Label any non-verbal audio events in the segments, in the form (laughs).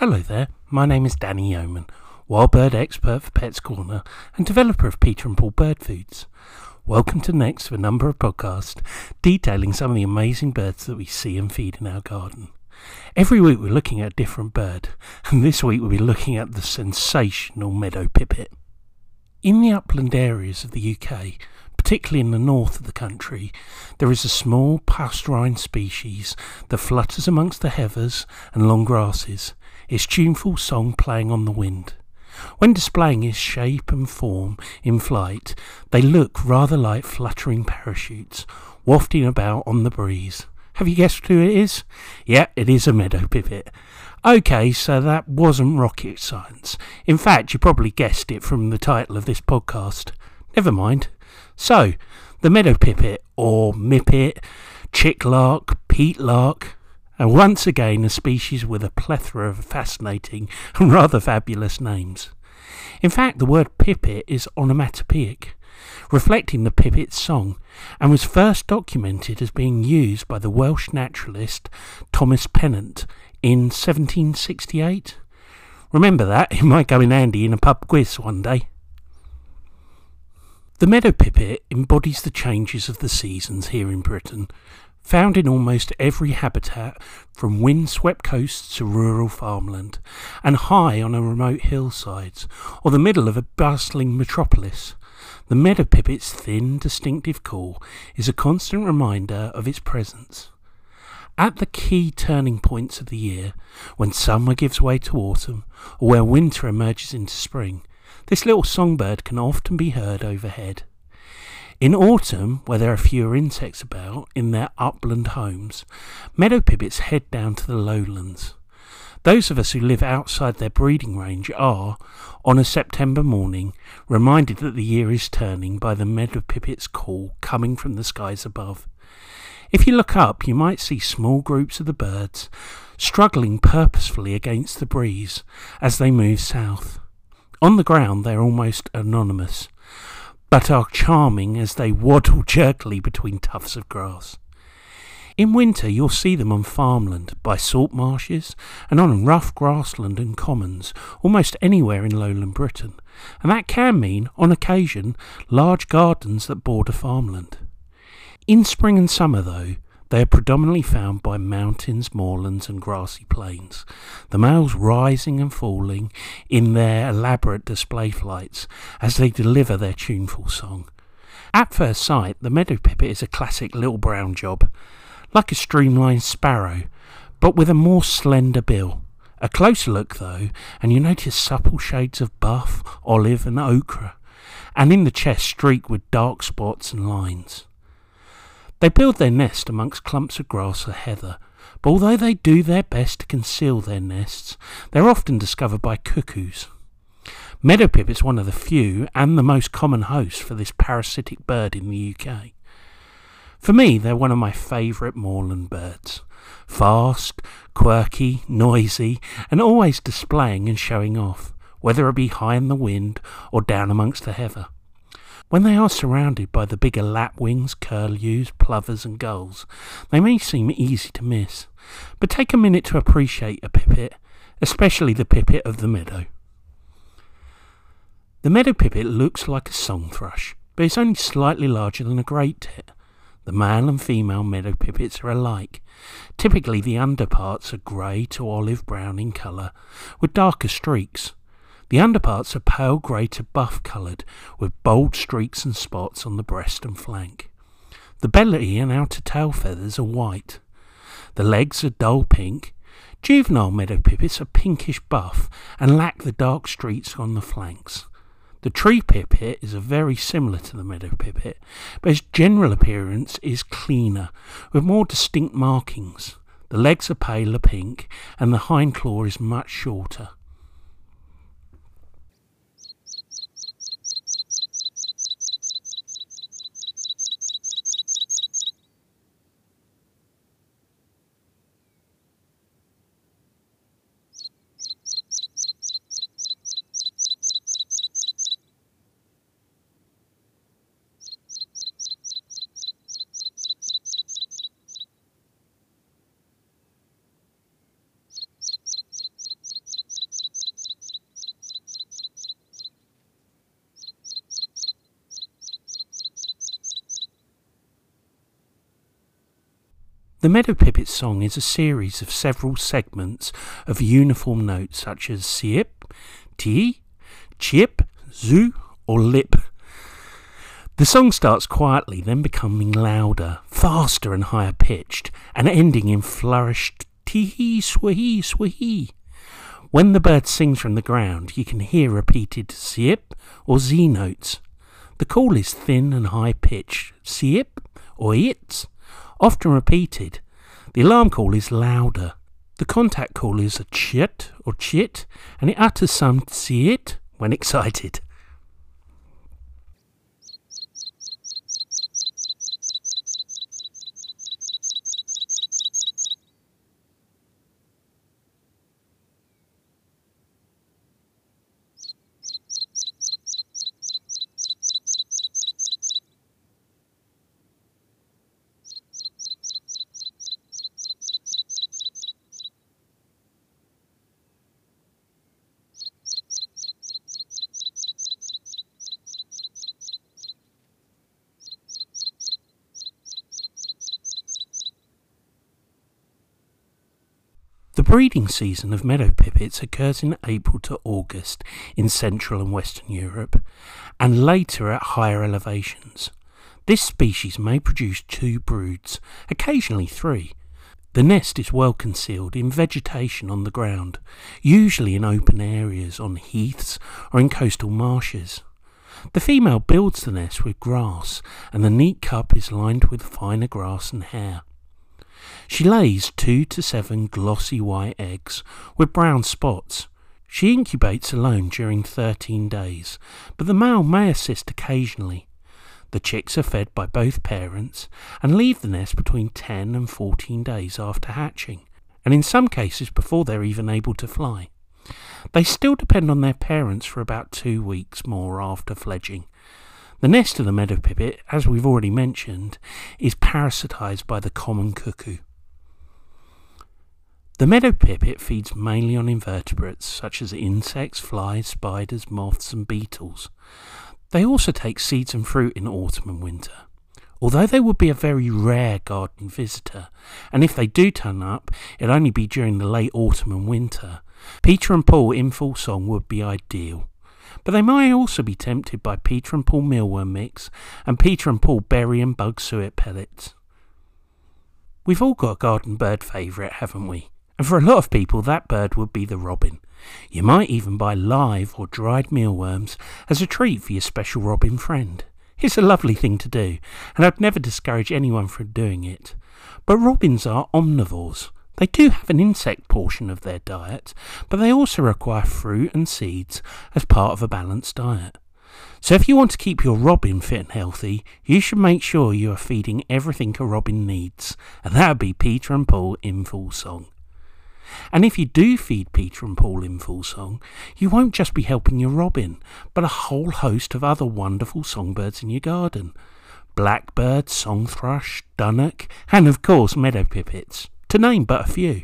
Hello there, my name is Danny Yeoman, wild bird expert for Pets Corner and developer of Peter and Paul Bird Foods. Welcome to Next for a number of podcasts detailing some of the amazing birds that we see and feed in our garden. Every week we're looking at a different bird, and this week we'll be looking at the sensational meadow pipit. In the upland areas of the UK, particularly in the north of the country, there is a small passerine species that flutters amongst the heathers and long grasses its tuneful song playing on the wind. When displaying its shape and form in flight, they look rather like fluttering parachutes, wafting about on the breeze. Have you guessed who it is? Yeah, it is a meadow pipit. Okay, so that wasn't rocket science. In fact, you probably guessed it from the title of this podcast. Never mind. So, the meadow pipit, or mippet, chicklark, peatlark, and once again a species with a plethora of fascinating (laughs) and rather fabulous names. In fact, the word pipit is onomatopoeic, reflecting the pipit's song, and was first documented as being used by the Welsh naturalist Thomas Pennant in 1768. Remember that, it might go in handy in a pub quiz one day. The meadow pipit embodies the changes of the seasons here in Britain, Found in almost every habitat, from wind-swept coasts to rural farmland, and high on a remote hillsides, or the middle of a bustling metropolis, the meadow pipit's thin, distinctive call is a constant reminder of its presence. At the key turning points of the year, when summer gives way to autumn, or where winter emerges into spring, this little songbird can often be heard overhead. In autumn, where there are fewer insects about in their upland homes, meadow pipits head down to the lowlands. Those of us who live outside their breeding range are, on a September morning, reminded that the year is turning by the meadow pipit's call coming from the skies above. If you look up, you might see small groups of the birds struggling purposefully against the breeze as they move south. On the ground, they are almost anonymous, but are charming as they waddle jerkily between tufts of grass. In winter, you'll see them on farmland, by salt marshes, and on rough grassland and commons, almost anywhere in lowland Britain, and that can mean, on occasion, large gardens that border farmland. In spring and summer, though, they are predominantly found by mountains, moorlands, and grassy plains, the males rising and falling in their elaborate display flights as they deliver their tuneful song. At first sight, the meadow pipit is a classic little brown job, like a streamlined sparrow, but with a more slender bill. A closer look, though, and you notice supple shades of buff, olive, and ochre, and in the chest streaked with dark spots and lines. They build their nest amongst clumps of grass or heather, but although they do their best to conceal their nests, they're often discovered by cuckoos. Meadow pip is one of the few and the most common hosts for this parasitic bird in the UK. For me, they're one of my favourite moorland birds. Fast, quirky, noisy, and always displaying and showing off, whether it be high in the wind or down amongst the heather. When they are surrounded by the bigger lapwings, curlews, plovers, and gulls, they may seem easy to miss. But take a minute to appreciate a pipit, especially the pipit of the meadow. The meadow pipit looks like a song thrush, but it's only slightly larger than a great tit. The male and female meadow pipits are alike. Typically, the underparts are grey to olive brown in colour, with darker streaks. The underparts are pale grey to buff coloured, with bold streaks and spots on the breast and flank. The belly and outer tail feathers are white. The legs are dull pink. Juvenile meadow pipits are pinkish buff and lack the dark streaks on the flanks. The tree pipit is very similar to the meadow pipit, but its general appearance is cleaner, with more distinct markings. The legs are paler pink, and the hind claw is much shorter. The meadow pipit song is a series of several segments of uniform notes such as siep, ti, chip, zu, or lip. The song starts quietly, then becoming louder, faster, and higher pitched, and ending in flourished tee hee, swahee. When the bird sings from the ground, you can hear repeated siep or z notes. The call is thin and high pitched, siep or it, often repeated. The alarm call is louder. The contact call is a chit or chit, and it utters some tsiet when (laughs) excited. Breeding season of meadow pipits occurs in April to August in Central and Western Europe, and later at higher elevations. This species may produce two broods, occasionally three. The nest is well concealed in vegetation on the ground, usually in open areas on heaths or in coastal marshes. The female builds the nest with grass, and the neat cup is lined with finer grass and hair. She lays two to seven glossy white eggs with brown spots. She incubates alone during 13 days, but the male may assist occasionally. The chicks are fed by both parents and leave the nest between 10 and 14 days after hatching, and in some cases before they're even able to fly. They still depend on their parents for about two weeks more after fledging. The nest of the meadow pipit, as we've already mentioned, is parasitised by the common cuckoo. The meadow pipit feeds mainly on invertebrates such as insects, flies, spiders, moths, and beetles. They also take seeds and fruit in autumn and winter. Although they would be a very rare garden visitor, and if they do turn up, it'll only be during the late autumn and winter, Peter and Paul in full song would be ideal. But they might also be tempted by Peter and Paul mealworm mix and Peter and Paul berry and bug suet pellets. We've all got a garden bird favourite, haven't we? And for a lot of people, that bird would be the robin. You might even buy live or dried mealworms as a treat for your special robin friend. It's a lovely thing to do, and I'd never discourage anyone from doing it. But robins are omnivores. They do have an insect portion of their diet, but they also require fruit and seeds as part of a balanced diet. So if you want to keep your robin fit and healthy, you should make sure you are feeding everything a robin needs, and that would be Peter and Paul in full song. And if you do feed Peter and Paul in full song, you won't just be helping your robin, but a whole host of other wonderful songbirds in your garden. Blackbird, song thrush, dunnock, and of course meadow pipits, to name but a few.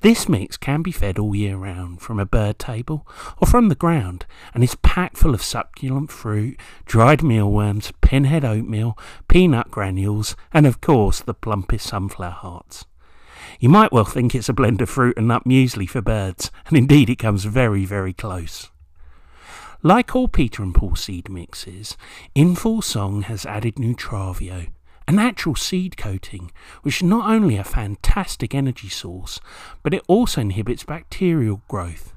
This mix can be fed all year round from a bird table or from the ground and is packed full of succulent fruit, dried mealworms, pinhead oatmeal, peanut granules, and of course the plumpest sunflower hearts. You might well think it's a blend of fruit and nut muesli for birds, and indeed it comes very, very close. Like all Peter and Paul seed mixes, In Full Song has added Nutravio, a natural seed coating, which is not only a fantastic energy source, but it also inhibits bacterial growth,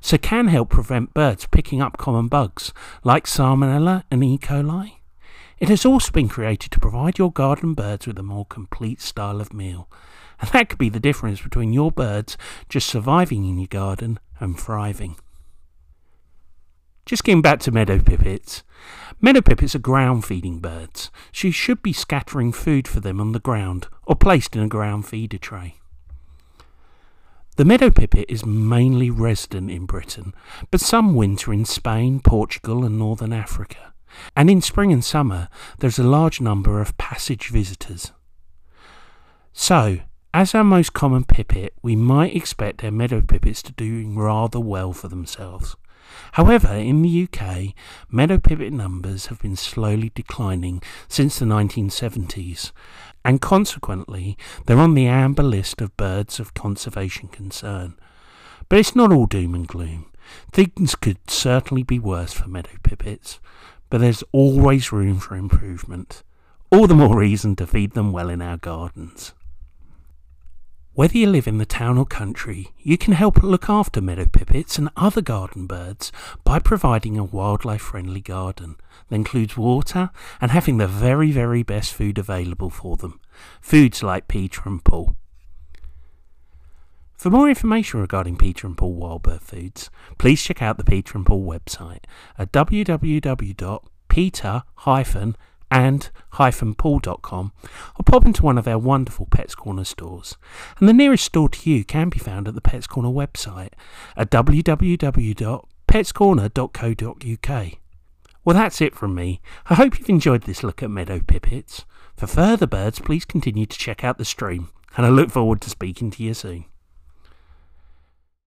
so can help prevent birds picking up common bugs like Salmonella and E. coli. It has also been created to provide your garden birds with a more complete style of meal, and that could be the difference between your birds just surviving in your garden and thriving. Just getting back to meadow pipits. Meadow pipits are ground feeding birds, you should be scattering food for them on the ground or placed in a ground feeder tray. The meadow pipit is mainly resident in Britain, but some winter in Spain, Portugal, and northern Africa. And in spring and summer, there's a large number of passage visitors. So, as our most common pipit, we might expect our meadow pipits to do rather well for themselves. However, in the UK, meadow pipit numbers have been slowly declining since the 1970s, and consequently they're on the amber list of birds of conservation concern. But it's not all doom and gloom. Things could certainly be worse for meadow pipits, but there's always room for improvement. All the more reason to feed them well in our gardens. Whether you live in the town or country, you can help look after meadow pipits and other garden birds by providing a wildlife friendly garden that includes water and having the very, very best food available for them. Foods like Peter and Paul. For more information regarding Peter and Paul wild bird foods, please check out the Peter and Paul website at www.peter- and paul.com or pop into one of our wonderful Pets Corner stores. And the nearest store to you can be found at the Pets Corner website at www.petscorner.co.uk. Well, that's it from me. I hope you've enjoyed this look at meadow pipits. For further birds, please continue to check out the stream, and I look forward to speaking to you soon.